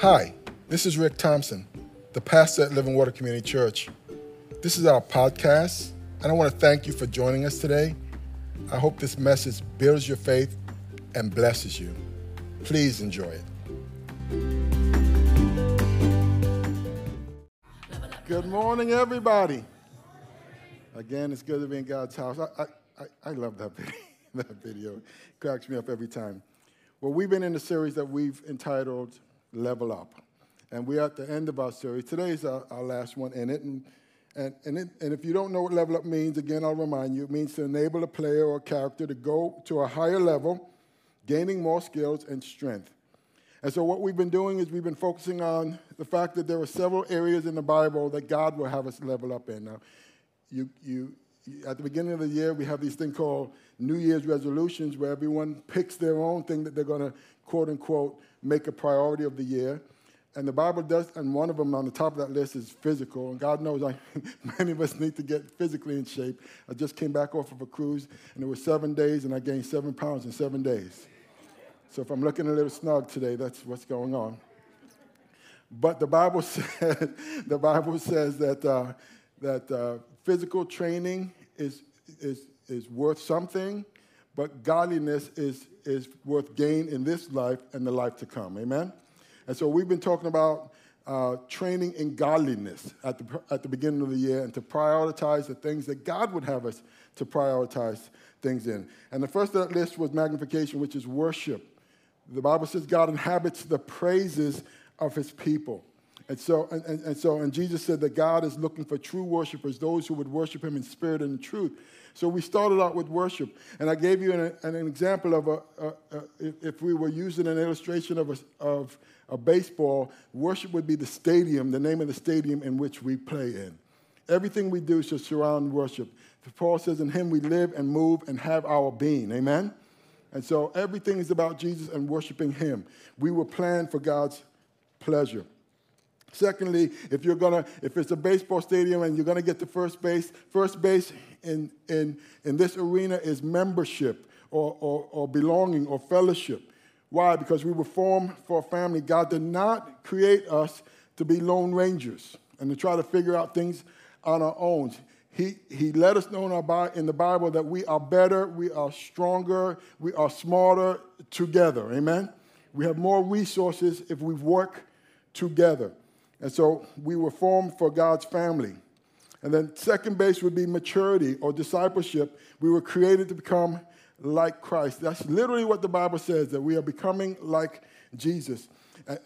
Hi, this is Rick Thompson, the pastor at Living Water Community Church. This is our podcast, and I want to thank you for joining us today. I hope this message builds your faith and blesses you. Please enjoy it. Good morning, everybody. Again, it's good to be in God's house. I, I, I love that video. that video it cracks me up every time. Well, we've been in a series that we've entitled Level Up. And we're at the end of our series. Today is our, our last one in it. And, and, and, it, and if you don't know what level up means, again, I'll remind you it means to enable a player or a character to go to a higher level, gaining more skills and strength. And so, what we've been doing is we've been focusing on the fact that there are several areas in the Bible that God will have us level up in. Now, you, you, at the beginning of the year, we have these thing called New Year's resolutions, where everyone picks their own thing that they're going to quote unquote make a priority of the year. And the Bible does, and one of them on the top of that list is physical. And God knows I, many of us need to get physically in shape. I just came back off of a cruise, and it was seven days, and I gained seven pounds in seven days. So if I'm looking a little snug today, that's what's going on. But the Bible says, the Bible says that, uh, that uh, physical training is, is, is worth something, but godliness is, is worth gain in this life and the life to come. Amen? And so we've been talking about uh, training in godliness at the, at the beginning of the year and to prioritize the things that God would have us to prioritize things in. And the first of that list was magnification, which is worship. The Bible says God inhabits the praises of his people. And so, and, and, so, and Jesus said that God is looking for true worshipers, those who would worship him in spirit and in truth. So we started out with worship. And I gave you an, an example of a, a, a, if we were using an illustration of a, of a baseball, worship would be the stadium, the name of the stadium in which we play in. Everything we do should surround worship. Paul says, in him we live and move and have our being. Amen? And so everything is about Jesus and worshiping him. We were planned for God's pleasure. Secondly, if you're gonna, if it's a baseball stadium and you're gonna get to first base, first base in, in, in this arena is membership or, or, or belonging or fellowship. Why? Because we were formed for a family. God did not create us to be lone rangers and to try to figure out things on our own. He, he let us know in, our, in the Bible that we are better, we are stronger, we are smarter together. Amen? We have more resources if we work together. And so we were formed for God's family. And then second base would be maturity or discipleship. We were created to become like Christ. That's literally what the Bible says, that we are becoming like Jesus.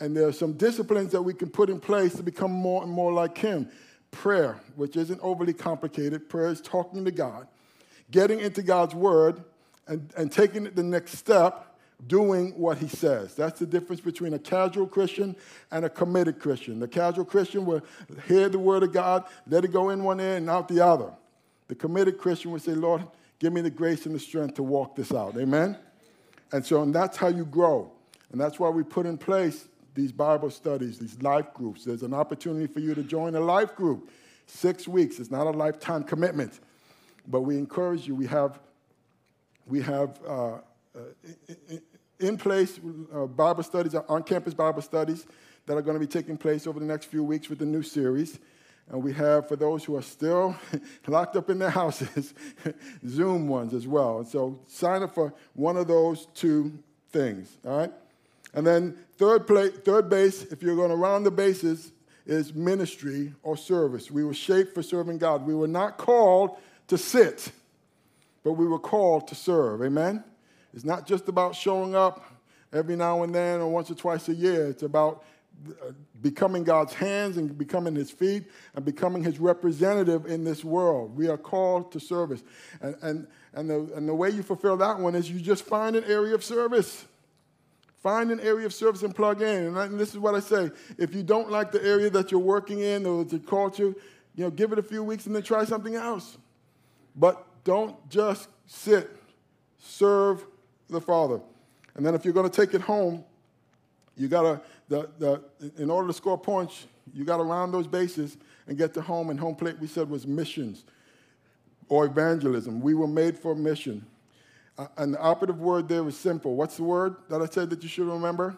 And, there are some disciplines that we can put in place to become more and more like Him. Prayer, which isn't overly complicated, prayer is talking to God, getting into God's Word, and, and taking the next step doing what he says. That's the difference between a casual Christian and a committed Christian. The casual Christian will hear the word of God, let it go in one ear and out the other. The committed Christian will say, Lord, give me the grace and the strength to walk this out. Amen? And so and that's how you grow. And that's why we put in place these Bible studies, these life groups. There's an opportunity for you to join a life group. Six weeks. It's not a lifetime commitment. But we encourage you. We have, we have uh, uh, in place uh, Bible studies, on campus Bible studies that are going to be taking place over the next few weeks with the new series. And we have, for those who are still locked up in their houses, Zoom ones as well. And so sign up for one of those two things, all right? And then third, play, third base, if you're going to round the bases, is ministry or service. We were shaped for serving God. We were not called to sit, but we were called to serve. Amen? It's not just about showing up every now and then or once or twice a year. It's about uh, becoming God's hands and becoming his feet and becoming his representative in this world. We are called to service. And, and, and, the, and the way you fulfill that one is you just find an area of service. Find an area of service and plug in. And, I, and this is what I say. If you don't like the area that you're working in or the culture, you know, give it a few weeks and then try something else. But don't just sit. Serve the Father. And then if you're going to take it home, you got to, the, the, in order to score points, you got to round those bases and get to home. And home plate, we said, was missions or evangelism. We were made for mission. Uh, and the operative word there is simple. What's the word that I said that you should remember?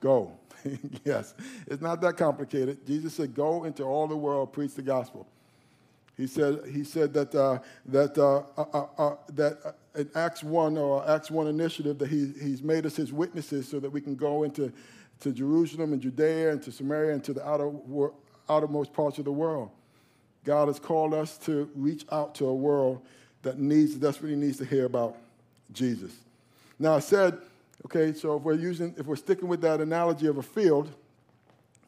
Go. yes, it's not that complicated. Jesus said, Go into all the world, preach the gospel. He said, he said that, uh, that, uh, uh, uh, uh that in Acts 1 or Acts 1 initiative that he, he's made us his witnesses so that we can go into to Jerusalem and Judea and to Samaria and to the outer, outermost parts of the world. God has called us to reach out to a world that needs, desperately needs to hear about Jesus. Now, I said, okay, so if we're using, if we're sticking with that analogy of a field,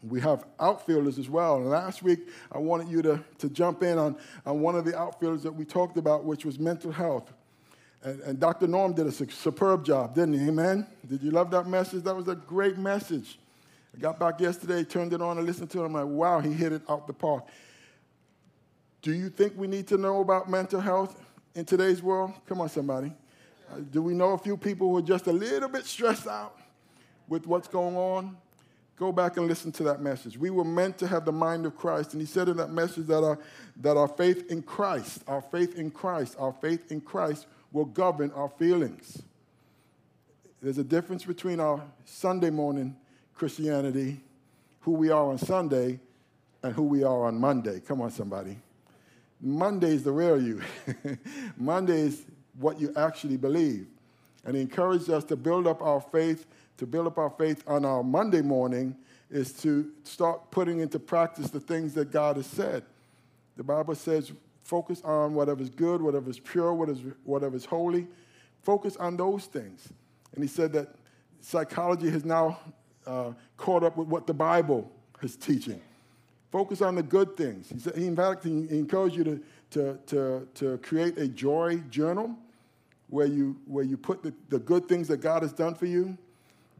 we have outfielders as well. And last week, I wanted you to, to jump in on, on one of the outfielders that we talked about, which was mental health. And, and Dr. Norm did a superb job, didn't he? Amen? Did you love that message? That was a great message. I got back yesterday, turned it on, and listened to it. I'm like, wow, he hit it out the park. Do you think we need to know about mental health in today's world? Come on, somebody. Uh, do we know a few people who are just a little bit stressed out with what's going on? Go back and listen to that message. We were meant to have the mind of Christ. And he said in that message that our, that our faith in Christ, our faith in Christ, our faith in Christ will govern our feelings. There's a difference between our Sunday morning Christianity, who we are on Sunday, and who we are on Monday. Come on, somebody. Monday is the real you. Monday is what you actually believe. And he encouraged us to build up our faith, to build up our faith on our Monday morning, is to start putting into practice the things that God has said. The Bible says, focus on whatever is good, whatever is pure, whatever is holy. Focus on those things. And he said that psychology has now uh, caught up with what the Bible is teaching. Focus on the good things. He, said, in fact, he encouraged you to, to, to, to create a joy journal where you, where you put the, the good things that God has done for you,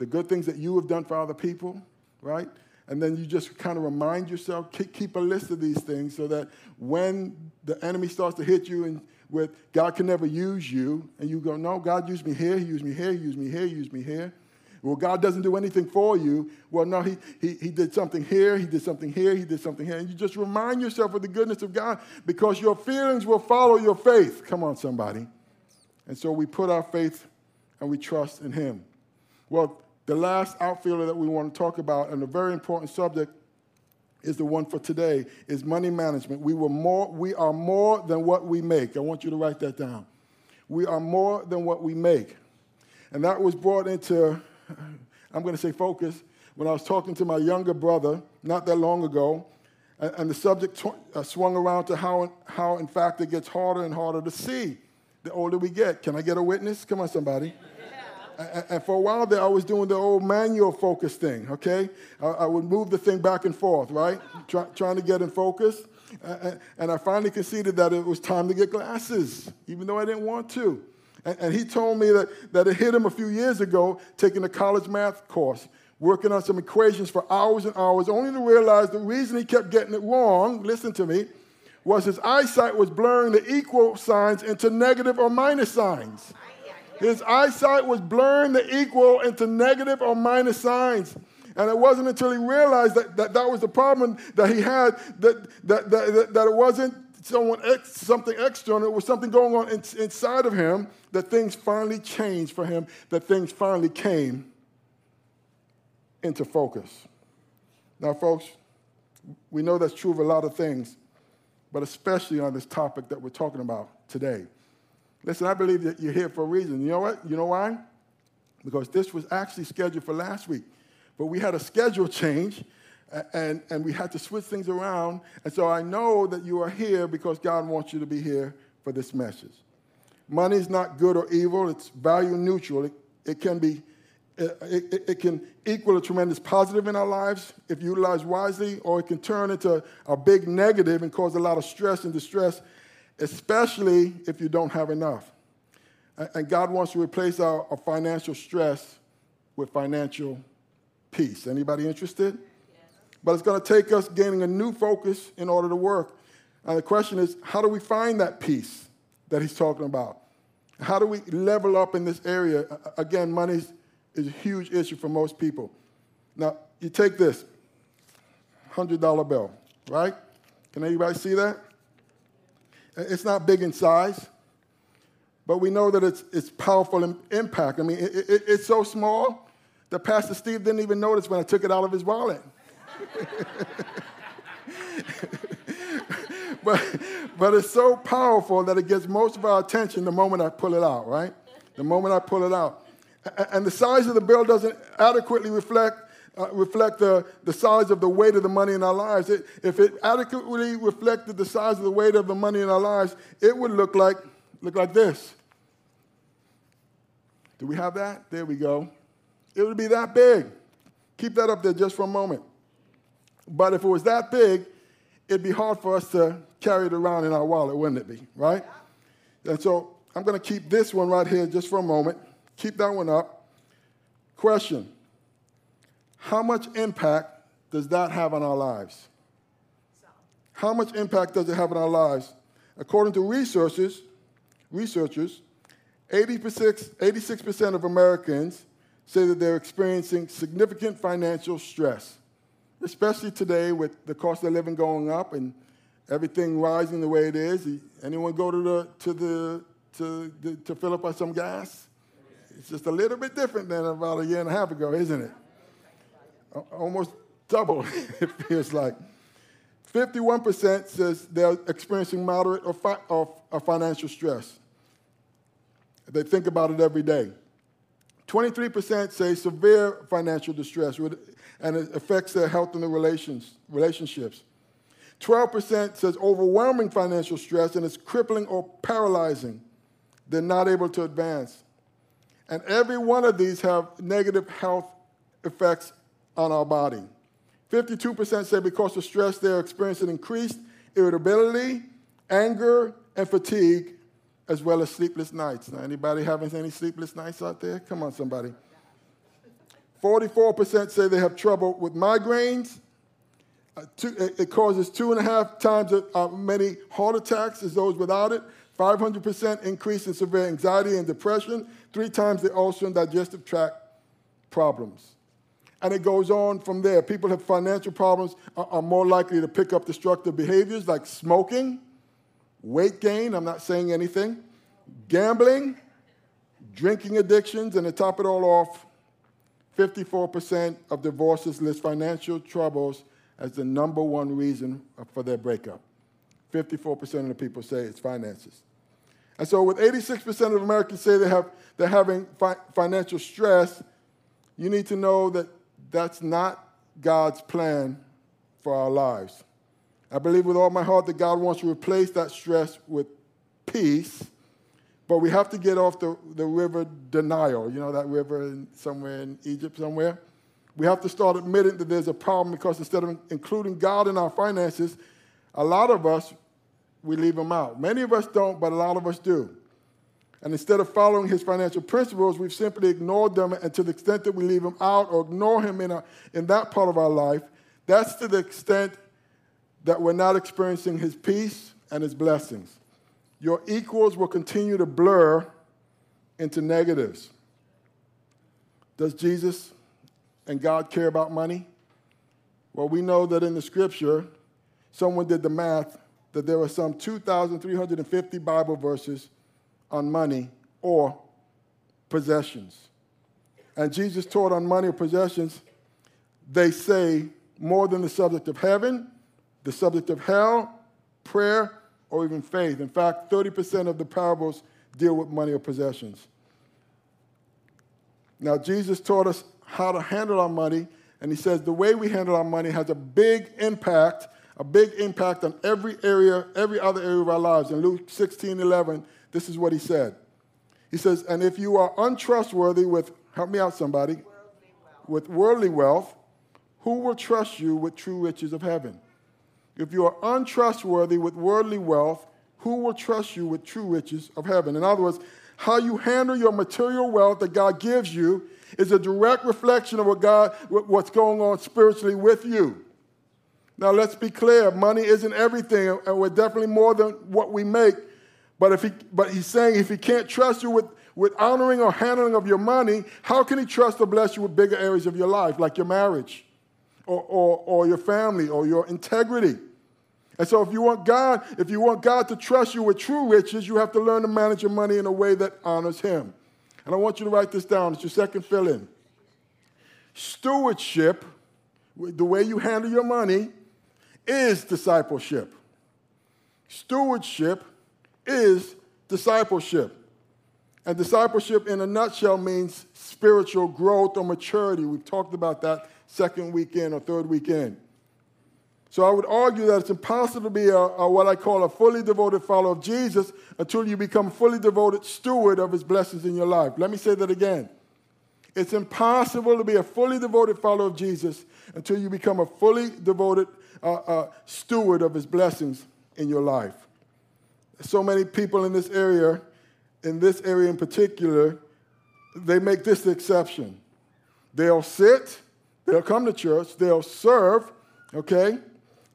the good things that you have done for other people, right? And then you just kind of remind yourself, keep a list of these things so that when the enemy starts to hit you and with God can never use you, and you go, no, God used me here, he used me here, he used me here, he used me here. Well, God doesn't do anything for you. Well, no, he, he, he did something here, He did something here, He did something here. And you just remind yourself of the goodness of God because your feelings will follow your faith. Come on, somebody. And so we put our faith and we trust in Him. Well, the last outfielder that we want to talk about, and a very important subject, is the one for today, is money management. We, were more, we are more than what we make. I want you to write that down. We are more than what we make. And that was brought into I'm going to say focus, when I was talking to my younger brother not that long ago, and, the subject uh, swung around to how, how, in fact, it gets harder and harder to see the older we get. Can I get a witness? Come on, somebody. And, for a while there, I was doing the old manual focus thing, okay? I, I would move the thing back and forth, right? Try, trying to get in focus. and I finally conceded that it was time to get glasses, even though I didn't want to. And, and he told me that, that it hit him a few years ago taking a college math course, working on some equations for hours and hours, only to realize the reason he kept getting it wrong, listen to me, was his eyesight was blurring the equal signs into negative or minus signs. His eyesight was blurring the equal into negative or minus signs. And it wasn't until he realized that that, that was the problem that he had, that, that, that, that it wasn't someone ex, something external, it was something going on in, inside of him that things finally changed for him, that things finally came into focus. Now, folks, we know that's true of a lot of things, but especially on this topic that we're talking about today. Listen, I believe that you're here for a reason. You know what? You know why? Because this was actually scheduled for last week, but we had a schedule change and, and we had to switch things around. And so I know that you are here because God wants you to be here for this message. Money is not good or evil, it's value neutral. It, it can be uh, it, it, it, can equal a tremendous positive in our lives if utilized wisely, or it can turn into a big negative and cause a lot of stress and distress, especially if you don't have enough. And God wants to replace our, our financial stress with financial peace. Anybody interested? But it's going to take us gaining a new focus in order to work. And the question is, how do we find that peace that he's talking about? How do we level up in this area? Again, money is a huge issue for most people. Now, you take this $100 bill, right? Can anybody see that? It's not big in size, but we know that it's, it's powerful in impact. I mean, it, it, it's so small that Pastor Steve didn't even notice when I took it out of his wallet. but, but it's so powerful that it gets most of our attention the moment I pull it out, right? The moment I pull it out. And the size of the bill doesn't adequately reflect, uh, reflect the, the size of the weight of the money in our lives. It, if it adequately reflected the size of the weight of the money in our lives, it would look like, look like this. Do we have that? There we go. It would be that big. Keep that up there just for a moment. But if it was that big, it'd be hard for us to carry it around in our wallet, wouldn't it be? Right? And so I'm going to keep this one right here just for a moment. Keep that one up. Question How much impact does that have on our lives? How much impact does it have on our lives? According to researchers, researchers, 86, 86% of Americans say that they're experiencing significant financial stress especially today with the cost of living going up and everything rising the way it is. Anyone go to the to the to the, to fill up on some gas? It's just a little bit different than about a year and a half ago, isn't it? Almost double, it feels like. 51% says they're experiencing moderate or, fi- or, or financial stress. They think about it every day. 23% say severe financial distress, and it affects their health and their relations, relationships. 12% says overwhelming financial stress and it's crippling or paralyzing. They're not able to advance. And every one of these have negative health effects on our body. 52% say because of stress, they're experiencing increased irritability, anger, and fatigue, as well as sleepless nights. Now, anybody having any sleepless nights out there? Come on, somebody. 44% say they have trouble with migraines. Uh, two, it causes two and a half times as uh, many heart attacks as those without it. 500% increase in severe anxiety and depression. Three times the ulcer and digestive tract problems. And it goes on from there. People have financial problems are, are more likely to pick up destructive behaviors like smoking, weight gain, I'm not saying anything, gambling, drinking addictions, and to top it all off, 54% of divorces list financial troubles as the number one reason for their breakup. 54% of the people say it's finances. And so, with 86% of Americans say they have, they're having fi- financial stress, you need to know that that's not God's plan for our lives. I believe with all my heart that God wants to replace that stress with peace but we have to get off the, the river denial, you know, that river in, somewhere in Egypt somewhere. We have to start admitting that there's a problem because instead of including God in our finances, a lot of us, we leave him out. Many of us don't, but a lot of us do. And instead of following his financial principles, we've simply ignored them. And to the extent that we leave him out or ignore him in, a, in that part of our life, that's to the extent that we're not experiencing his peace and his blessings your equals will continue to blur into negatives. Does Jesus and God care about money? Well, we know that in the scripture, someone did the math that there are some 2,350 Bible verses on money or possessions. And Jesus taught on money or possessions, they say more than the subject of heaven, the subject of hell, prayer, or even faith. In fact, 30% of the parables deal with money or possessions. Now, Jesus taught us how to handle our money, and he says the way we handle our money has a big impact, a big impact on every area, every other area of our lives. In Luke 16 11, this is what he said. He says, And if you are untrustworthy with, help me out, somebody, worldly with worldly wealth, who will trust you with true riches of heaven? If you are untrustworthy with worldly wealth, who will trust you with true riches of heaven? In other words, how you handle your material wealth that God gives you is a direct reflection of what God, what's going on spiritually with you. Now, let's be clear money isn't everything, and we're definitely more than what we make. But, if he, but he's saying if he can't trust you with, with honoring or handling of your money, how can he trust to bless you with bigger areas of your life, like your marriage? or, or, or your family or your integrity. And so if you want God, if you want God to trust you with true riches, you have to learn to manage your money in a way that honors him. And I want you to write this down. It's your second fill in. Stewardship, the way you handle your money, is discipleship. Stewardship is discipleship. And discipleship, in a nutshell, means spiritual growth or maturity. We've talked about that second weekend or third weekend. So I would argue that it's impossible to be a, a, what I call a fully devoted follower of Jesus until you become fully devoted steward of his blessings in your life. Let me say that again. It's impossible to be a fully devoted follower of Jesus until you become a fully devoted uh, uh, steward of his blessings in your life. So many people in this area, in this area in particular, they make this exception. They'll sit, they'll come to church, they'll serve, okay?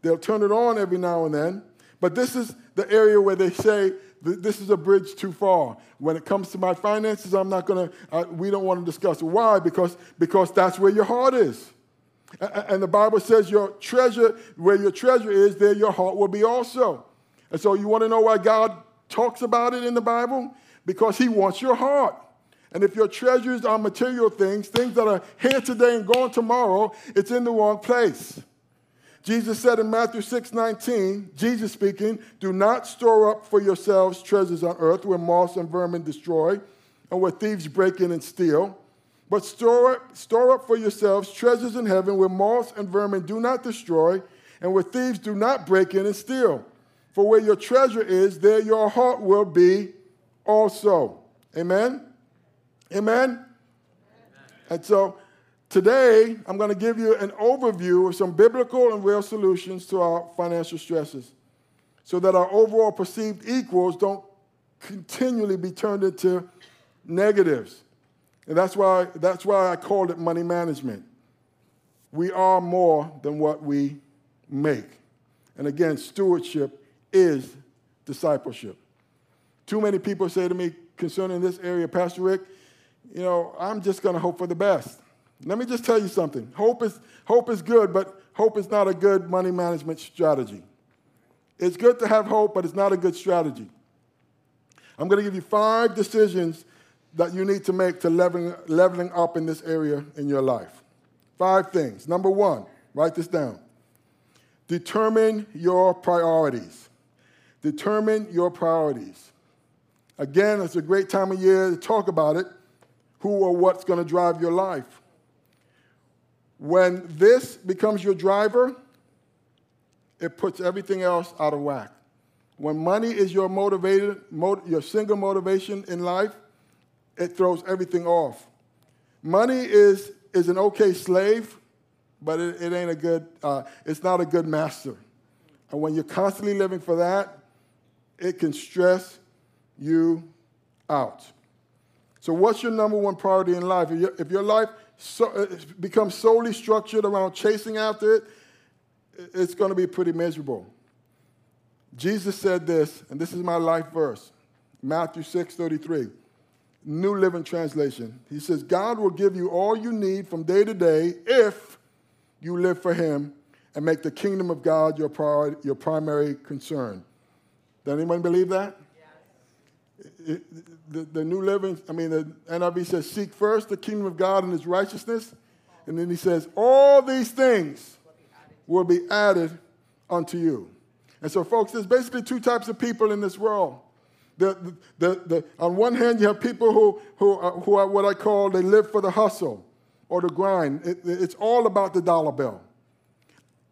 They'll turn it on every now and then. But this is the area where they say, this is a bridge too far. When it comes to my finances, I'm not going to, we don't want to discuss. It. Why? Because, because that's where your heart is. And the Bible says your treasure, where your treasure is, there your heart will be also. And so you want to know why God talks about it in the Bible? Because he wants your heart. And if your treasures are material things, things that are here today and gone tomorrow, it's in the wrong place. Jesus said in Matthew 6 19, Jesus speaking, Do not store up for yourselves treasures on earth where moths and vermin destroy and where thieves break in and steal. But store up, store up for yourselves treasures in heaven where moths and vermin do not destroy and where thieves do not break in and steal. For where your treasure is, there your heart will be also. Amen? Amen? Amen. And so Today, I'm going to give you an overview of some biblical and real solutions to our financial stresses so that our overall perceived equals don't continually be turned into negatives. And that's why, that's why I called it money management. We are more than what we make. And again, stewardship is discipleship. Too many people say to me concerning this area, Pastor Rick, you know, I'm just going to hope for the best. Let me just tell you something. Hope is, hope is good, but hope is not a good money management strategy. It's good to have hope, but it's not a good strategy. I'm going to give you five decisions that you need to make to leveling, leveling up in this area in your life. Five things. Number one, write this down. Determine your priorities. Determine your priorities. Again, it's a great time of year to talk about it. Who or what's going to drive your life? When this becomes your driver, it puts everything else out of whack. When money is your motivated, your single motivation in life, it throws everything off. Money is, is an okay slave, but it, it ain't a good, uh, it's not a good master. And when you're constantly living for that, it can stress you out. So, what's your number one priority in life? If your, if your life so, uh, becomes solely structured around chasing after it, it's going to be pretty miserable. Jesus said this, and this is my life verse Matthew 6 33, New Living Translation. He says, God will give you all you need from day to day if you live for Him and make the kingdom of God your, priority, your primary concern. Does anyone believe that? It, the, the New Living, I mean, the NIV says, Seek first the kingdom of God and his righteousness. And then he says, All these things will be added unto you. And so, folks, there's basically two types of people in this world. The, the, the, on one hand, you have people who, who, are, who are what I call they live for the hustle or the grind. It, it's all about the dollar bill.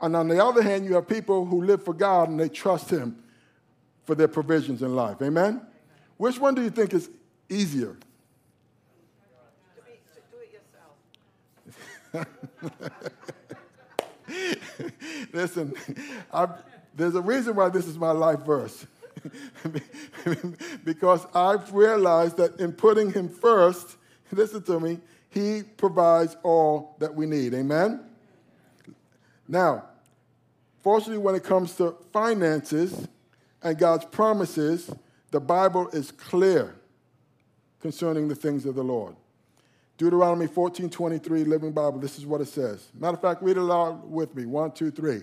And on the other hand, you have people who live for God and they trust Him for their provisions in life. Amen? Which one do you think is easier? Listen, I've, there's a reason why this is my life verse. because I've realized that in putting Him first, listen to me, He provides all that we need. Amen? Now, fortunately, when it comes to finances and God's promises, the Bible is clear concerning the things of the Lord. Deuteronomy 14 23, Living Bible, this is what it says. Matter of fact, read it aloud with me. One, two, three.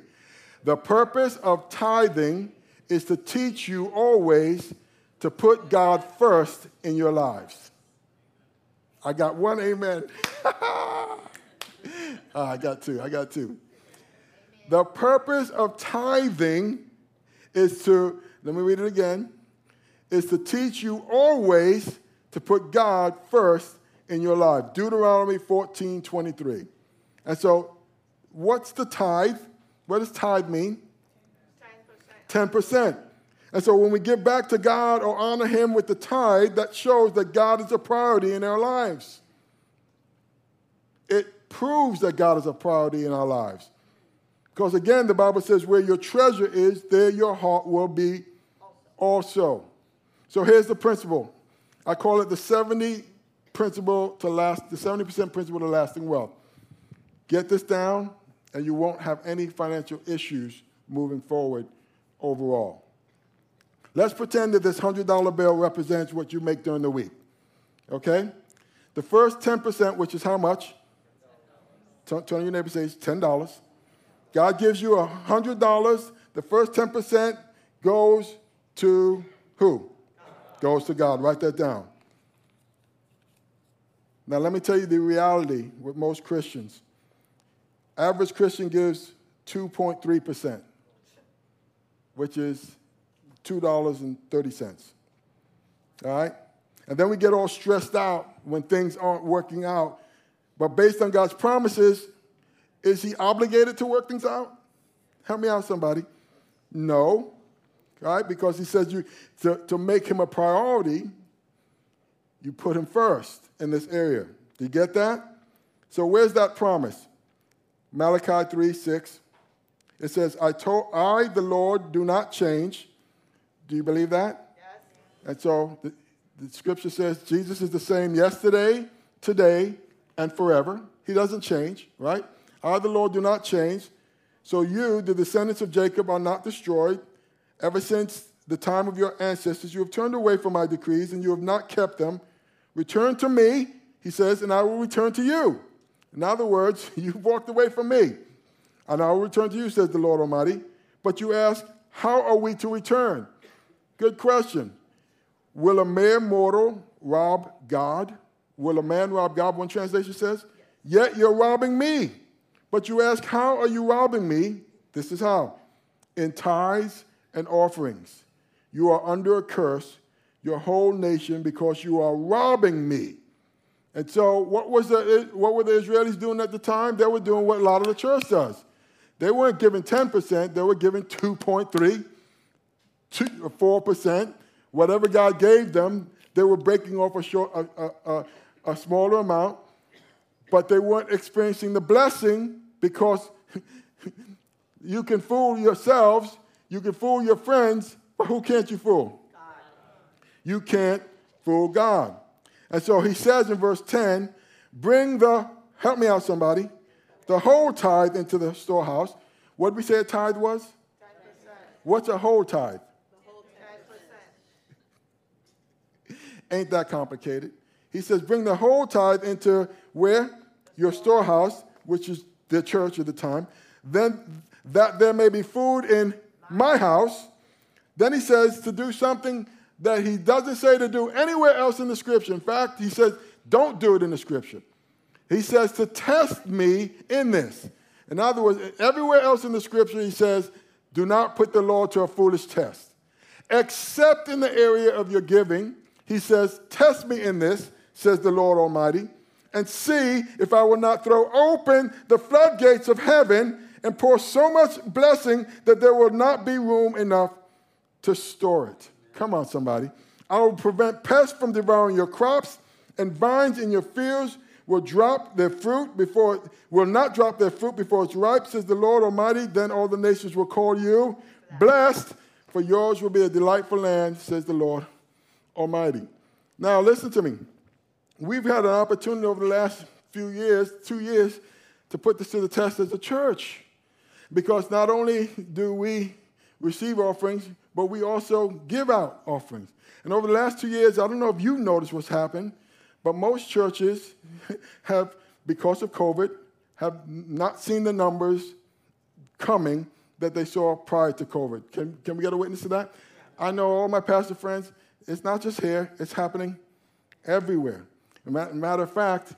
The purpose of tithing is to teach you always to put God first in your lives. I got one amen. Ah, I got two. I got two. The purpose of tithing is to, let me read it again, is to teach you always to put God first in your life. Deuteronomy 14 23. And so, what's the tithe? What does tithe mean? 10%. 10%. And so, when we give back to God or honor Him with the tithe, that shows that God is a priority in our lives. It proves that God is a priority in our lives. Because again, the Bible says, where your treasure is, there your heart will be also. So here's the principle. I call it the 70 principle to last, the 70% principle to lasting wealth. Get this down, and you won't have any financial issues moving forward overall. Let's pretend that this $100 bill represents what you make during the week. Okay? The first 10%, which is how much? Turn to your neighbor says $10. God gives you $100. The first 10% goes to who? Goes to God. Write that down. Now, let me tell you the reality with most Christians. Average Christian gives 2.3%, which is $2.30. All right? And then we get all stressed out when things aren't working out. But based on God's promises, is he obligated to work things out? Help me out, somebody. No, right? Because he says you to, to make him a priority, you put him first in this area. Do you get that? So where's that promise? Malachi 3 6. It says, I told I, the Lord, do not change. Do you believe that? Yes. And so the, the scripture says Jesus is the same yesterday, today, and forever. He doesn't change, right? I, the Lord, do not change. So you, the descendants of Jacob, are not destroyed. Ever since the time of your ancestors, you have turned away from my decrees and you have not kept them. Return to me, he says, and I will return to you. In other words, you've walked away from me, and I will return to you, says the Lord Almighty. But you ask, how are we to return? Good question. Will a mere mortal rob God? Will a man rob God? One translation says, Yet you're robbing me. But you ask, How are you robbing me? This is how in tithes and offerings. You are under a curse, your whole nation, because you are robbing me. And so, what, was the, what were the Israelis doing at the time? They were doing what a lot of the church does. They weren't given 10%, they were giving 2.3, 4%. Uh, Whatever God gave them, they were breaking off a, short, a, a, a smaller amount, but they weren't experiencing the blessing because you can fool yourselves, you can fool your friends, but who can't you fool? God. You can't fool God. And so he says in verse 10 bring the, help me out, somebody, the whole tithe into the storehouse. What did we say a tithe was? 10%. What's a whole tithe? Whole Ain't that complicated? He says, bring the whole tithe into where? Your storehouse, which is the church at the time, then that there may be food in my house. Then he says to do something that he doesn't say to do anywhere else in the scripture. In fact, he says, don't do it in the scripture. He says to test me in this. In other words, everywhere else in the scripture, he says, do not put the law to a foolish test. Except in the area of your giving, he says, test me in this, says the Lord Almighty and see if I will not throw open the floodgates of heaven and pour so much blessing that there will not be room enough to store it. Come on, somebody. I will prevent pests from devouring your crops, and vines in your fields will drop their fruit before will not drop their fruit before it's ripe, says the Lord Almighty. Then all the nations will call you blessed, for yours will be a delightful land, says the Lord Almighty. Now listen to me we've had an opportunity over the last few years, two years, to put this to the test as a church. Because not only do we receive offerings, but we also give out offerings. And over the last two years, I don't know if you noticed what's happened, but most churches have, because of COVID, have not seen the numbers coming that they saw prior to COVID. Can, can we get a witness to that? I know all my pastor friends, it's not just here, it's happening everywhere. Matter of fact,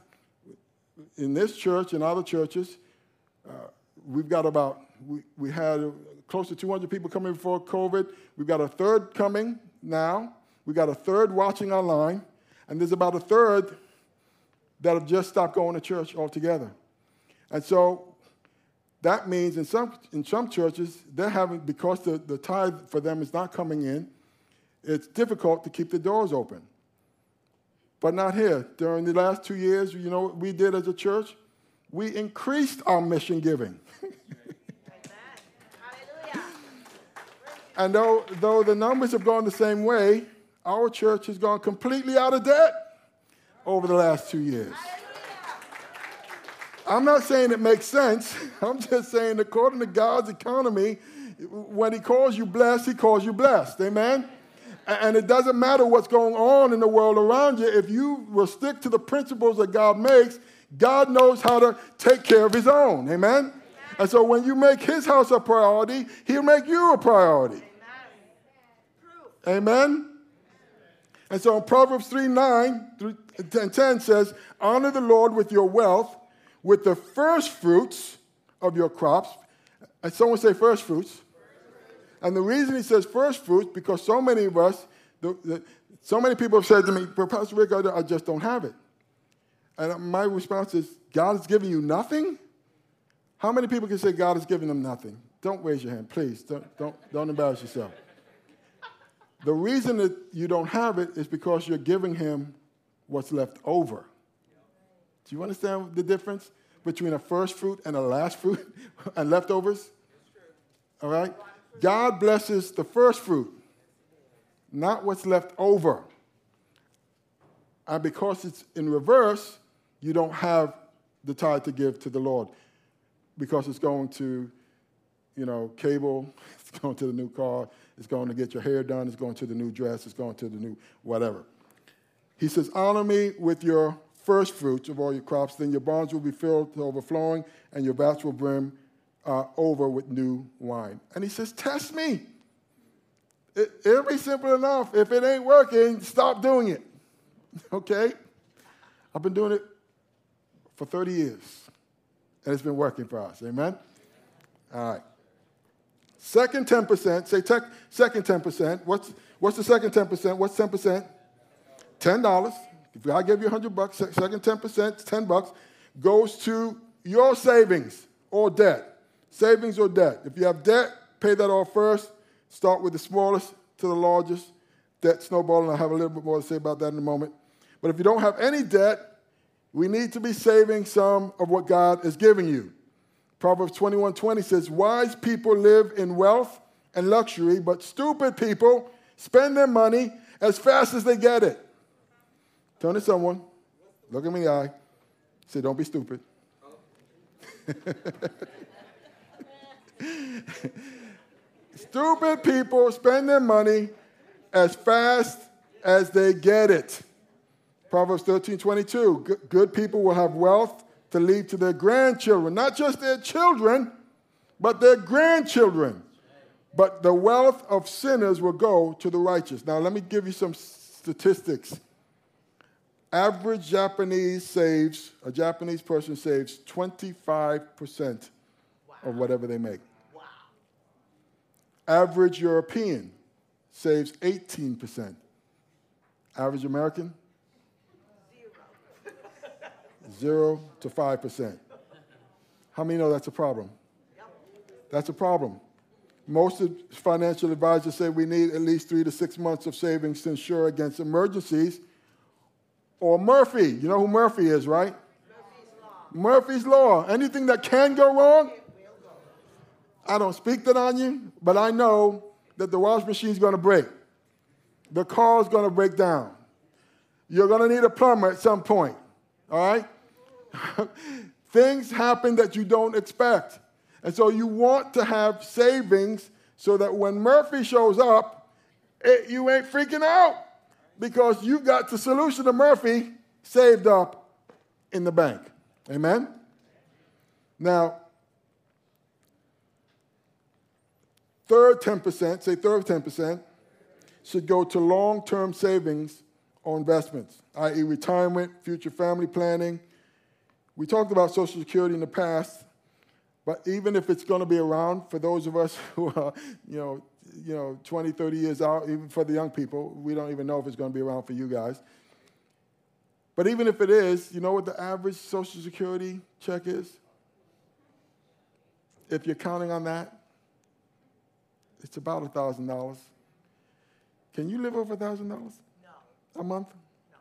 in this church and other churches, Uh, we've got about, we, we had close to 200 people coming before COVID. We've got a third coming now. We've got a third watching online. And there's about a third that have just stopped going to church altogether. And so that means in some, in some churches, they're having, because the, the tithe for them is not coming in, it's difficult to keep the doors open. But not here. During the last two years, you know what we did as a church? We increased our mission giving. and though, though the numbers have gone the same way, our church has gone completely out of debt over the last two years. I'm not saying it makes sense. I'm just saying, according to God's economy, when He calls you blessed, He calls you blessed. Amen? And it doesn't matter what's going on in the world around you. If you will stick to the principles that God makes, God knows how to take care of His own. Amen? And so when you make His house a priority, He'll make you a priority. Amen? And so in Proverbs 3 9 through 10, 10 says, Honor the Lord with your wealth, with the first fruits of your crops. And someone say first fruits. And the reason he says first fruits, because so many of us, the, the, so many people have said to me, Pastor Rick, I just don't have it. And my response is, God is giving you nothing? How many people can say God is giving them nothing? Don't raise your hand, please. Don't, don't, don't embarrass yourself. The reason that you don't have it is because you're giving him what's left over. Do you understand the difference between a first fruit and a last fruit and leftovers? All right? God blesses the first fruit, not what's left over. And because it's in reverse, you don't have the tithe to give to the Lord because it's going to, you know, cable, it's going to the new car, it's going to get your hair done, it's going to the new dress, it's going to the new whatever. He says, Honor me with your first fruits of all your crops, then your barns will be filled to overflowing, and your vats will brim uh, over with new wine. And he says, Test me. It, it'll be simple enough. If it ain't working, stop doing it. okay? I've been doing it for 30 years, and it's been working for us. Amen? All right. Second 10%, say tech, second 10%. What's, what's the second 10%? What's 10%? $10. If I give you 100 bucks, second 10%, 10 bucks, goes to your savings or debt savings or debt. If you have debt, pay that off first. Start with the smallest to the largest. Debt snowballing, I'll have a little bit more to say about that in a moment. But if you don't have any debt, we need to be saving some of what God is giving you. Proverbs 21 20 says, Wise people live in wealth and luxury, but stupid people spend their money as fast as they get it. Turn to someone, look at me in the eye, say, Don't be stupid. Stupid people spend their money as fast as they get it. Proverbs 13 22. Good people will have wealth to leave to their grandchildren, not just their children, but their grandchildren. But the wealth of sinners will go to the righteous. Now, let me give you some statistics. Average Japanese saves, a Japanese person saves 25% of whatever they make. Wow. Average European saves 18%. Average American? Zero to 5%. How many know that's a problem? That's a problem. Most financial advisors say we need at least three to six months of savings to insure against emergencies. Or Murphy. You know who Murphy is, right? Murphy's Law. Murphy's Law. Anything that can go wrong, I don't speak that on you, but I know that the wash machine's to break. The car's to break down. You're to need a plumber at some point, all right? Things happen that you don't expect. And so you want to have savings so that when Murphy shows up, it, you ain't freaking out because you've got the solution to Murphy saved up in the bank. Amen? Now, Third 10%, say third 10%, should go to long term savings or investments, i.e., retirement, future family planning. We talked about Social Security in the past. But even if it's going to be around for those of us who are, you know, you know, 20, 30 years out, even for the young people, we don't even know if it's going to be around for you guys. But even if it is, you know what the average Social Security check is? If you're counting on that, it's about $1,000. Can you live over $1,000 no. a month? No.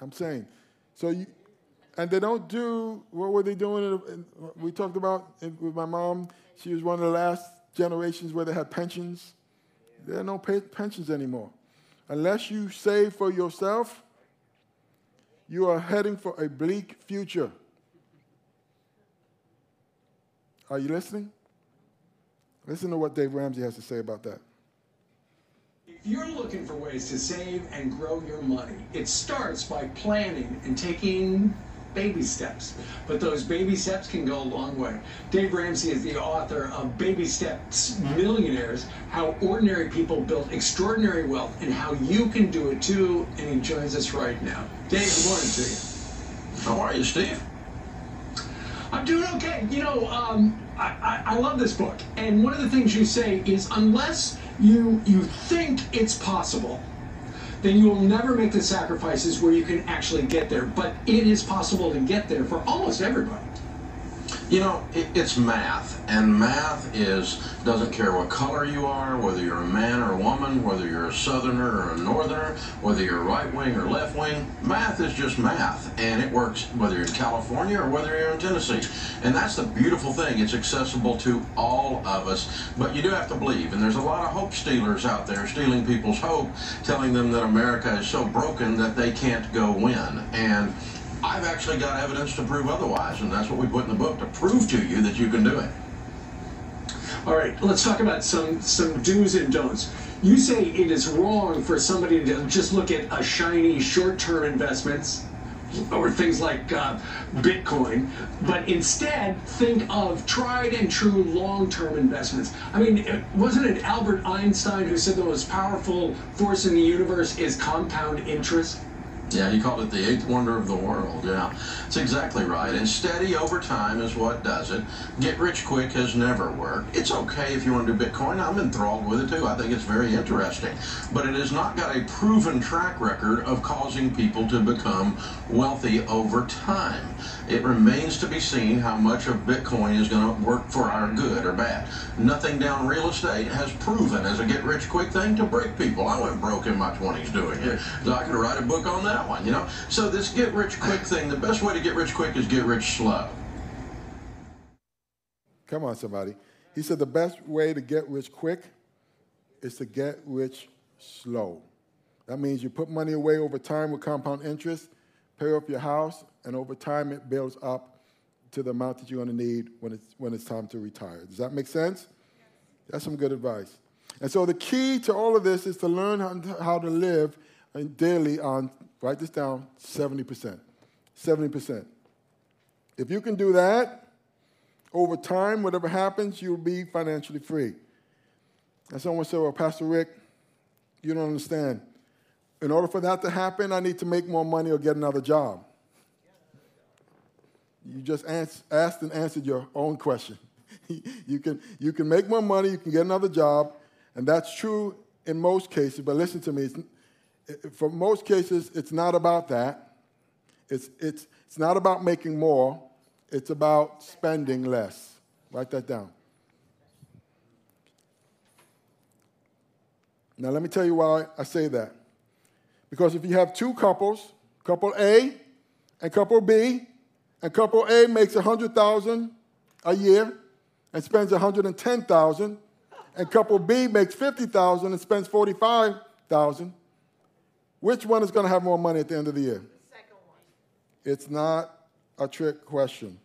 I'm saying. So you, and they don't do, what were they doing? we talked about with my mom, she was one of the last generations where they had pensions. There are no pensions anymore. Unless you save for yourself, you are heading for a bleak future. Are you listening? Listen to what Dave Ramsey has to say about that. If you're looking for ways to save and grow your money, it starts by planning and taking baby steps. But those baby steps can go a long way. Dave Ramsey is the author of Baby Steps Millionaires How Ordinary People Built Extraordinary Wealth and How You Can Do It Too. And he joins us right now. Dave, good morning to you. How are you, Steve? I'm doing okay. You know, um, I, I, I love this book. And one of the things you say is unless you you think it's possible, then you will never make the sacrifices where you can actually get there. But it is possible to get there for almost everybody. You know, it, it's math, and math is doesn't care what color you are, whether you're a man or a woman, whether you're a southerner or a northerner, whether you're right wing or left wing. Math is just math, and it works whether you're in California or whether you're in Tennessee. And that's the beautiful thing. It's accessible to all of us, but you do have to believe. And there's a lot of hope stealers out there stealing people's hope, telling them that America is so broken that they can't go win. And I've actually got evidence to prove otherwise, and that's what we put in the book to prove to you that you can do it. All right, let's talk about some some do's and don'ts. You say it is wrong for somebody to just look at a shiny short-term investments or things like uh, Bitcoin, but instead think of tried and true long-term investments. I mean, wasn't it Albert Einstein who said the most powerful force in the universe is compound interest? Yeah, he called it the eighth wonder of the world. Yeah, that's exactly right. And steady over time is what does it. Get rich quick has never worked. It's okay if you want to do Bitcoin. I'm enthralled with it too. I think it's very interesting. But it has not got a proven track record of causing people to become wealthy over time. It remains to be seen how much of Bitcoin is going to work for our good or bad. Nothing down real estate has proven as a get rich quick thing to break people. I went broke in my 20s doing it. So I could write a book on that that one, you know? So this get rich quick thing, the best way to get rich quick is get rich slow. Come on, somebody. He said the best way to get rich quick is to get rich slow. That means you put money away over time with compound interest, pay off your house, and over time it builds up to the amount that you're going to need when it's, when it's time to retire. Does that make sense? That's some good advice. And so the key to all of this is to learn how, how to live uh, daily on Write this down 70%. 70%. If you can do that, over time, whatever happens, you'll be financially free. And someone said, Well, Pastor Rick, you don't understand. In order for that to happen, I need to make more money or get another job. You just asked and answered your own question. you, can, you can make more money, you can get another job, and that's true in most cases, but listen to me, for most cases, it's not about that. It's, it's, it's not about making more, it's about spending less. Write that down. Now, let me tell you why I say that. Because if you have two couples, couple A and couple B, and couple A makes 100,000 a year and spends 110,000, and couple B makes 50,000 and spends 45,000, which one is going to have more money at the end of the year? The second one. It's not a trick question.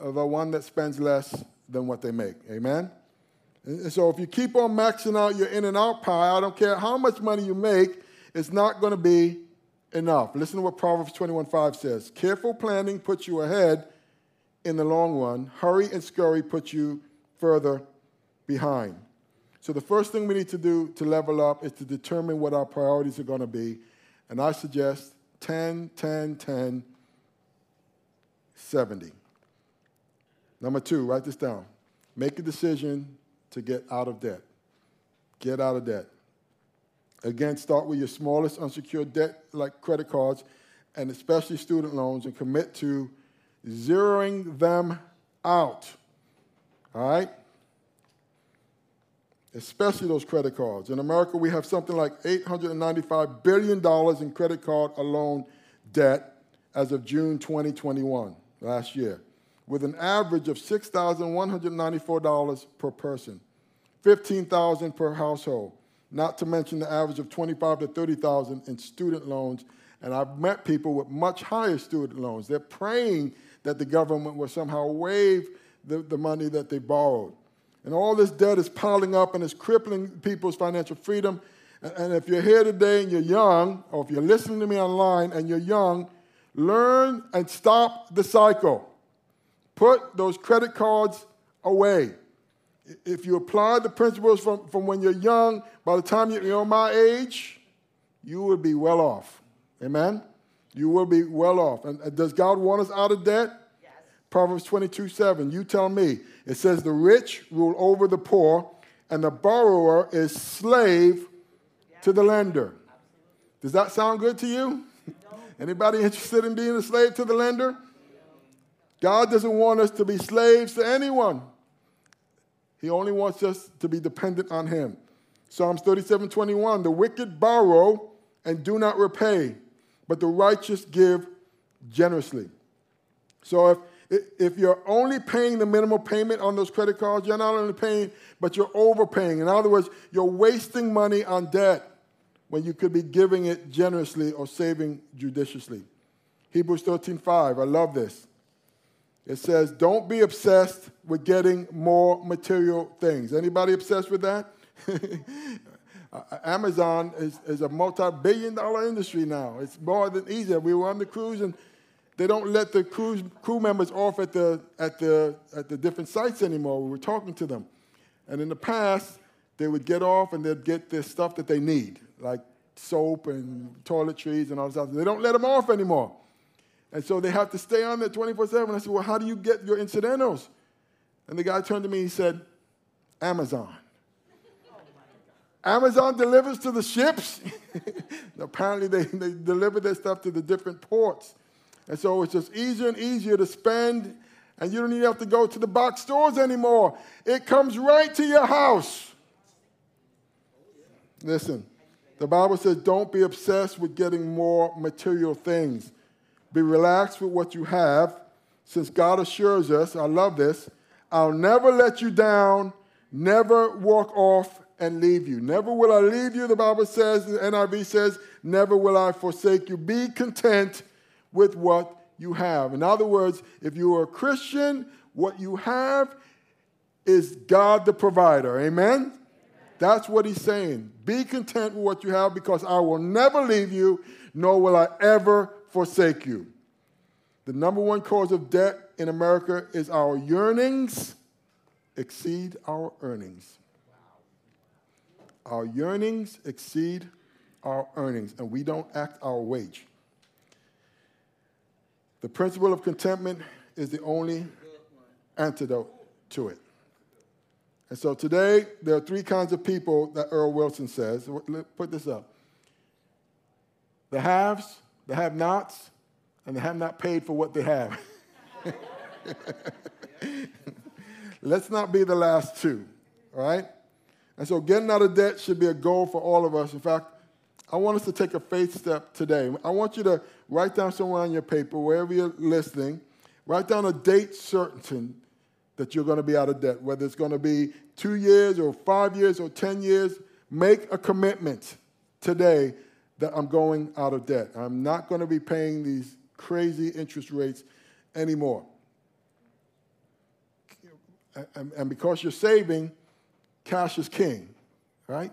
The one that spends less than what they make. Amen? And so if you keep on maxing out your in and out pie, I don't care how much money you make, it's not going to be enough. Listen to what Proverbs 21:5 says. Careful planning puts you ahead in the long run. Hurry and scurry puts you further behind. So the first thing we need to do to level up is to determine what our priorities are going to be. And I suggest 10, 10, 10, 70. Number two, write this down. Make a decision to get out of debt. Get out of debt. Again, start with your smallest unsecured debt like credit cards and especially student loans and commit to zeroing them out. All right? Especially those credit cards. In America, we have something like $895 billion in credit card alone debt as of June 2021, last year, with an average of $6,194 per person, 15,000 per household, not to mention the average of 25 to 30,000 in student loans. And I've met people with much higher student loans. They're praying that the government will somehow waive the, the money that they borrowed. And all this debt is piling up and is crippling people's financial freedom. And, and if you're here today and you're young, or if you're listening to me online and you're young, learn and stop the cycle. Put those credit cards away. If you apply the principles from, from when you're young, by the time you're my age, you will be well off. Amen? You will be well off. And does God want us out of debt? Yes. Proverbs 22 7. You tell me. It says, The rich rule over the poor, and the borrower is slave to the lender. Does that sound good to you? Anybody interested in being a slave to the lender? God doesn't want us to be slaves to anyone. He only wants us to be dependent on him. Psalms 37 21, the wicked borrow and do not repay, but the righteous give generously. So if if you're only paying the minimum payment on those credit cards, you're not only paying, but you're overpaying. In other words, you're wasting money on debt when you could be giving it generously or saving judiciously. Hebrews 13:5. I love this. It says, "Don't be obsessed with getting more material things." Anybody obsessed with that? Amazon is, is a multi-billion dollar industry now. It's more than easy. We were on the cruise and they don't let the cruise crew members off at the, at, the, at the different sites anymore. We were talking to them. And in the past, they would get off and they'd get the stuff that they need, like soap and toiletries and all this stuff. They don't let them off anymore. And so they have to stay on there 24 7. I said, Well, how do you get your incidentals? And the guy turned to me and he said, Amazon. Amazon delivers to the ships. Apparently, they, they deliver their stuff to the different ports. And so it's just easier and easier to spend, and you don't even have to go to the box stores anymore. It comes right to your house. Listen, the Bible says don't be obsessed with getting more material things. Be relaxed with what you have, since God assures us, I love this, I'll never let you down, never walk off and leave you. Never will I leave you, the Bible says, the NIV says, never will I forsake you. Be content with what you have. In other words, if you are a Christian, what you have is God the provider. Amen? That's what he's saying. Be content with what you have because I will never leave you, nor will I ever forsake you. The number one cause of debt in America is our yearnings exceed our earnings. Our yearnings exceed our earnings, and we don't act our wage. The principle of contentment is the only antidote to it. And so today, there are three kinds of people that Earl Wilson says. Put this up the haves, the have nots, and the have not paid for what they have. Let's not be the last two, all right? And so getting out of debt should be a goal for all of us. In fact, I want us to take a faith step today. I want you to write down somewhere on your paper, wherever you're listening, write down a date certain that you're going to be out of debt, whether it's going to be two years or five years or 10 years. Make a commitment today that I'm going out of debt. I'm not going to be paying these crazy interest rates anymore. And because you're saving, cash is king, right?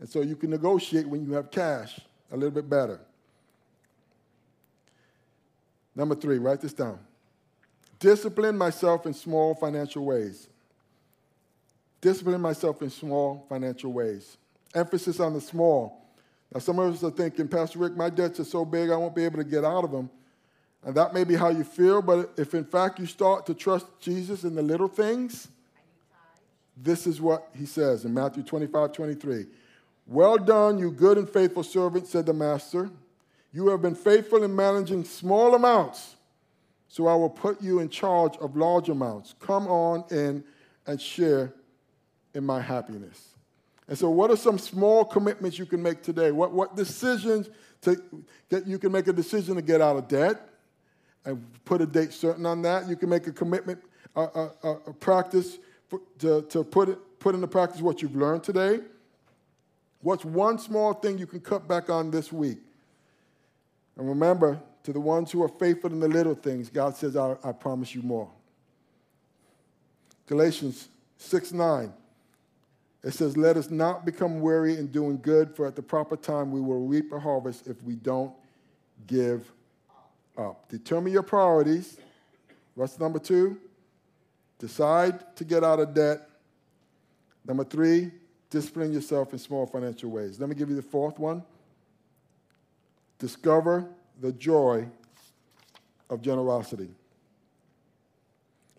And so you can negotiate when you have cash a little bit better. Number three, write this down. Discipline myself in small financial ways. Discipline myself in small financial ways. Emphasis on the small. Now, some of us are thinking, Pastor Rick, my debts are so big I won't be able to get out of them. And that may be how you feel, but if in fact you start to trust Jesus in the little things, this is what he says in Matthew 25, 23. Well done, you good and faithful servant, said the master. You have been faithful in managing small amounts, so I will put you in charge of large amounts. Come on in and share in my happiness. And so, what are some small commitments you can make today? What, what decisions to get, you can make a decision to get out of debt and put a date certain on that. You can make a commitment, a, a, a practice for, to, to put, it, put into practice what you've learned today. What's one small thing you can cut back on this week? And remember, to the ones who are faithful in the little things, God says, I, I promise you more. Galatians 6 9. It says, Let us not become weary in doing good, for at the proper time we will reap a harvest if we don't give up. Determine your priorities. What's number two? Decide to get out of debt. Number three, discipline yourself in small financial ways. Let me give you the fourth one. Discover the joy of generosity.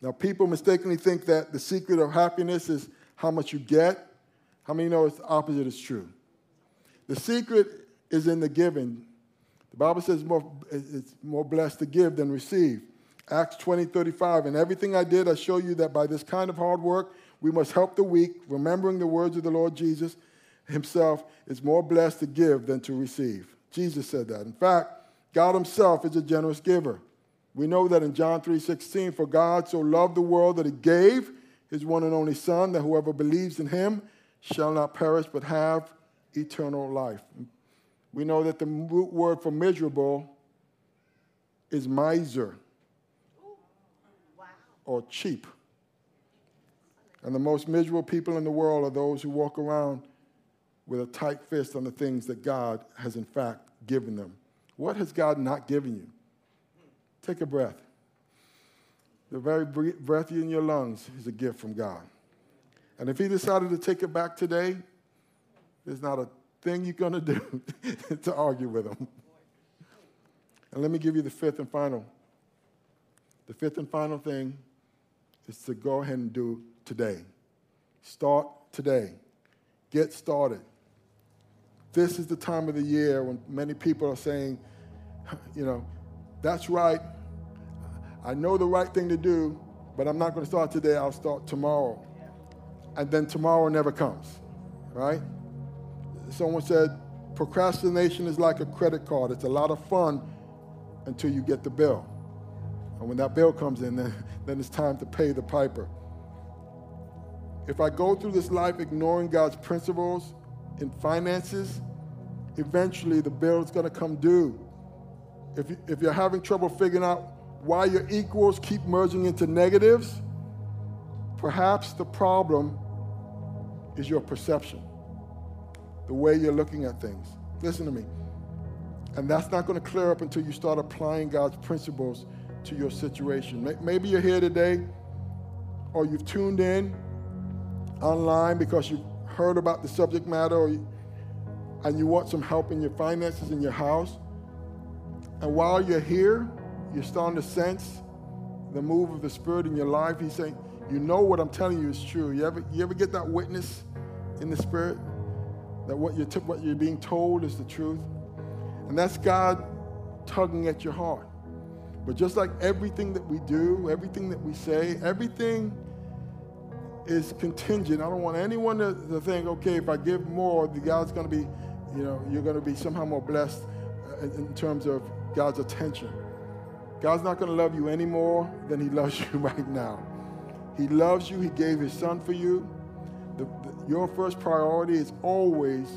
Now, people mistakenly think that the secret of happiness is how much you get. How many know it's the opposite is true? The secret is in the giving. The Bible says more, it's more blessed to give than receive. Acts 20, 35. And everything I did, I show you that by this kind of hard work, we must help the weak, remembering the words of the Lord Jesus himself, is more blessed to give than to receive. Jesus said that. In fact, God himself is a generous giver. We know that in John 3:16, for God so loved the world that he gave his one and only son that whoever believes in him shall not perish but have eternal life. We know that the root word for miserable is miser or cheap. And the most miserable people in the world are those who walk around with a tight fist on the things that God has, in fact, given them. What has God not given you? Take a breath. The very breath in your lungs is a gift from God. And if He decided to take it back today, there's not a thing you're going to do to argue with Him. And let me give you the fifth and final. The fifth and final thing is to go ahead and do today. Start today. Get started. This is the time of the year when many people are saying, you know, that's right. I know the right thing to do, but I'm not going to start today. I'll start tomorrow. And then tomorrow never comes, right? Someone said, procrastination is like a credit card. It's a lot of fun until you get the bill. And when that bill comes in, then, then it's time to pay the piper. If I go through this life ignoring God's principles in finances, eventually the bill is going to come due. If, you, if you're having trouble figuring out why your equals keep merging into negatives, perhaps the problem is your perception, the way you're looking at things. Listen to me. And that's not going to clear up until you start applying God's principles to your situation. Maybe you're here today or you've tuned in online because you've heard about the subject matter you, and you want some help in your finances in your house. And while you're here, you're starting to sense the move of the Spirit in your life. He's saying, You know what I'm telling you is true. You ever, you ever get that witness in the Spirit? That what you're, t- what you're being told is the truth? And that's God tugging at your heart. But just like everything that we do, everything that we say, everything is contingent. I don't want anyone to, to think, okay, if I give more, the God's going to be, you know, you're going to be somehow more blessed uh, in, in terms of God's attention. God's not going to love you any more than He loves you right now. He loves you. He gave His Son for you. The, the, your first priority is always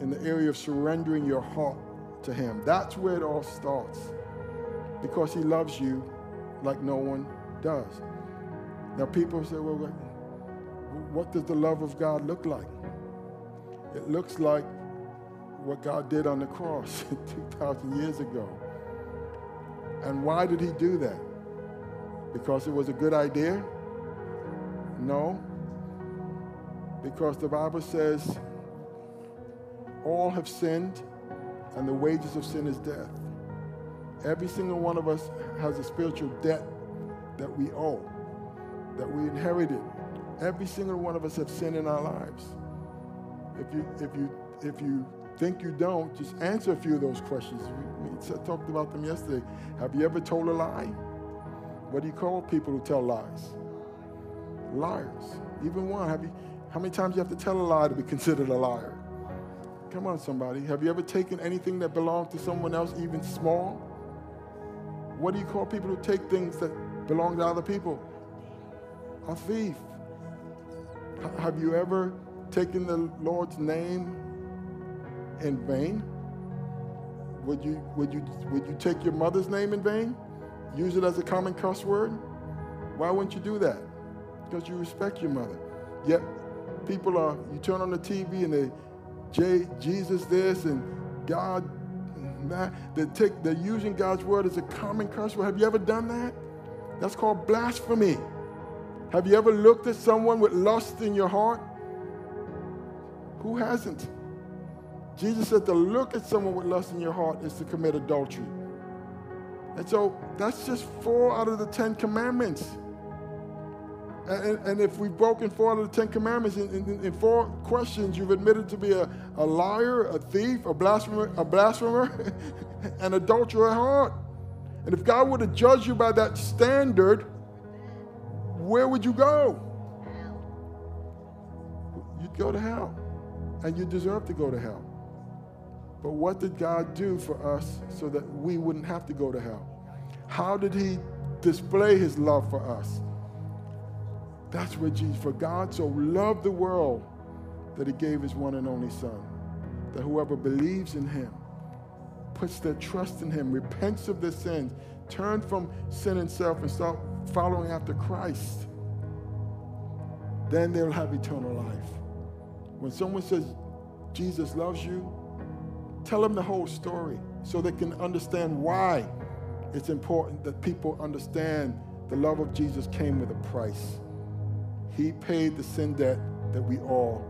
in the area of surrendering your heart to Him. That's where it all starts because He loves you like no one does. Now, people say, well, what does the love of God look like? It looks like what God did on the cross 2,000 years ago. And why did He do that? Because it was a good idea? No. Because the Bible says all have sinned, and the wages of sin is death. Every single one of us has a spiritual debt that we owe, that we inherited. Every single one of us have sin in our lives. If you, if you, if you think you don't, just answer a few of those questions. We, talked about them yesterday. Have you ever told a lie? What do you call people who tell lies? Liars. Even one. Have you, how many times you have to tell a lie to be considered a liar? Come on, somebody. Have you ever taken anything that belonged to someone else, even small? What do you call people who take things that belong to other people? A thief. Have you ever taken the Lord's name in vain? Would you, would, you, would you take your mother's name in vain? Use it as a common cuss word? Why wouldn't you do that? Because you respect your mother. Yet people are, you turn on the TV and they J, Jesus this and God that. They take, they're using God's word as a common curse word. Have you ever done that? That's called blasphemy. Have you ever looked at someone with lust in your heart? Who hasn't? Jesus said to look at someone with lust in your heart is to commit adultery. And so that's just four out of the Ten Commandments. And, and, if we've broken four out of the Ten Commandments in, in, in, four questions, you've admitted to be a, a liar, a thief, a blasphemer, a blasphemer, an adulterer at heart. And if God were to judge you by that standard, where would you go? Hell. You'd go to hell. And you deserve to go to hell. But what did God do for us so that we wouldn't have to go to hell? How did He display His love for us? That's where Jesus, for God so loved the world that he gave his one and only Son, that whoever believes in him, puts their trust in him, repents of their sins, turn from sin and self and start following after Christ, then they'll have eternal life. When someone says Jesus loves you, tell them the whole story so they can understand why it's important that people understand the love of Jesus came with a price. He paid the sin debt that we all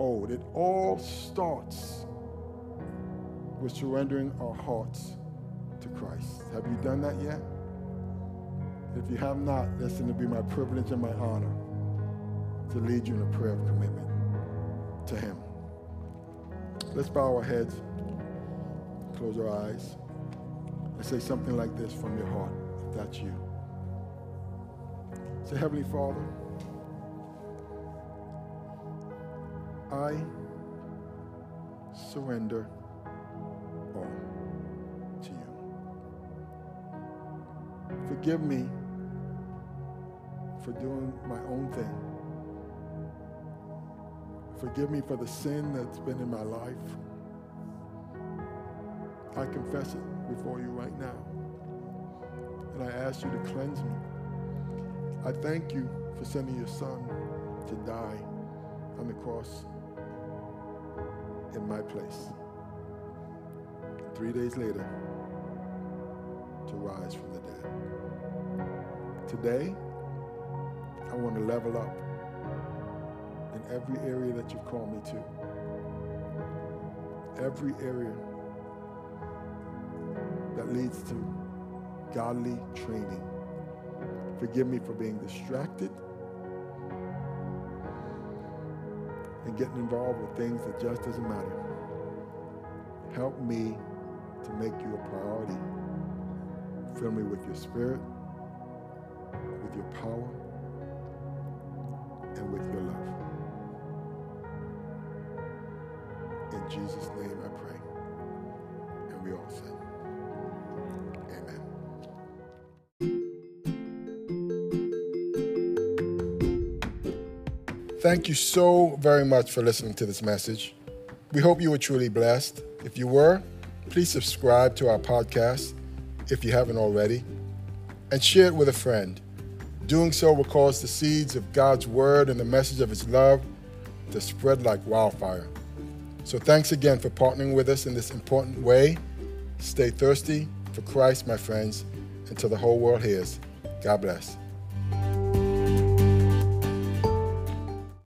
owed. It all starts with surrendering our hearts to Christ. Have you done that yet? If you have not, listen, to be my privilege and my honor to lead you in a prayer of commitment to Him. Let's bow our heads, close our eyes, and say something like this from your heart, if that's you. Say, Heavenly Father, I surrender all to you. Forgive me for doing my own thing. Forgive me for the sin that's been in my life. I confess it before you right now. And I ask you to cleanse me. I thank you for sending your son to die on the cross in my place. Three days later, to rise from the dead. Today, I want to level up in every area that you've called me to. Every area that leads to godly training. Forgive me for being distracted and getting involved with things that just doesn't matter. Help me to make you a priority. Fill me with your spirit, with your power, and with your love. In Jesus' name I pray. And we all say, Amen. Thank you so very much for listening to this message. We hope you were truly blessed. If you were, please subscribe to our podcast if you haven't already and share it with a friend. Doing so will cause the seeds of God's word and the message of his love to spread like wildfire. So thanks again for partnering with us in this important way. Stay thirsty for Christ, my friends, until the whole world hears. God bless.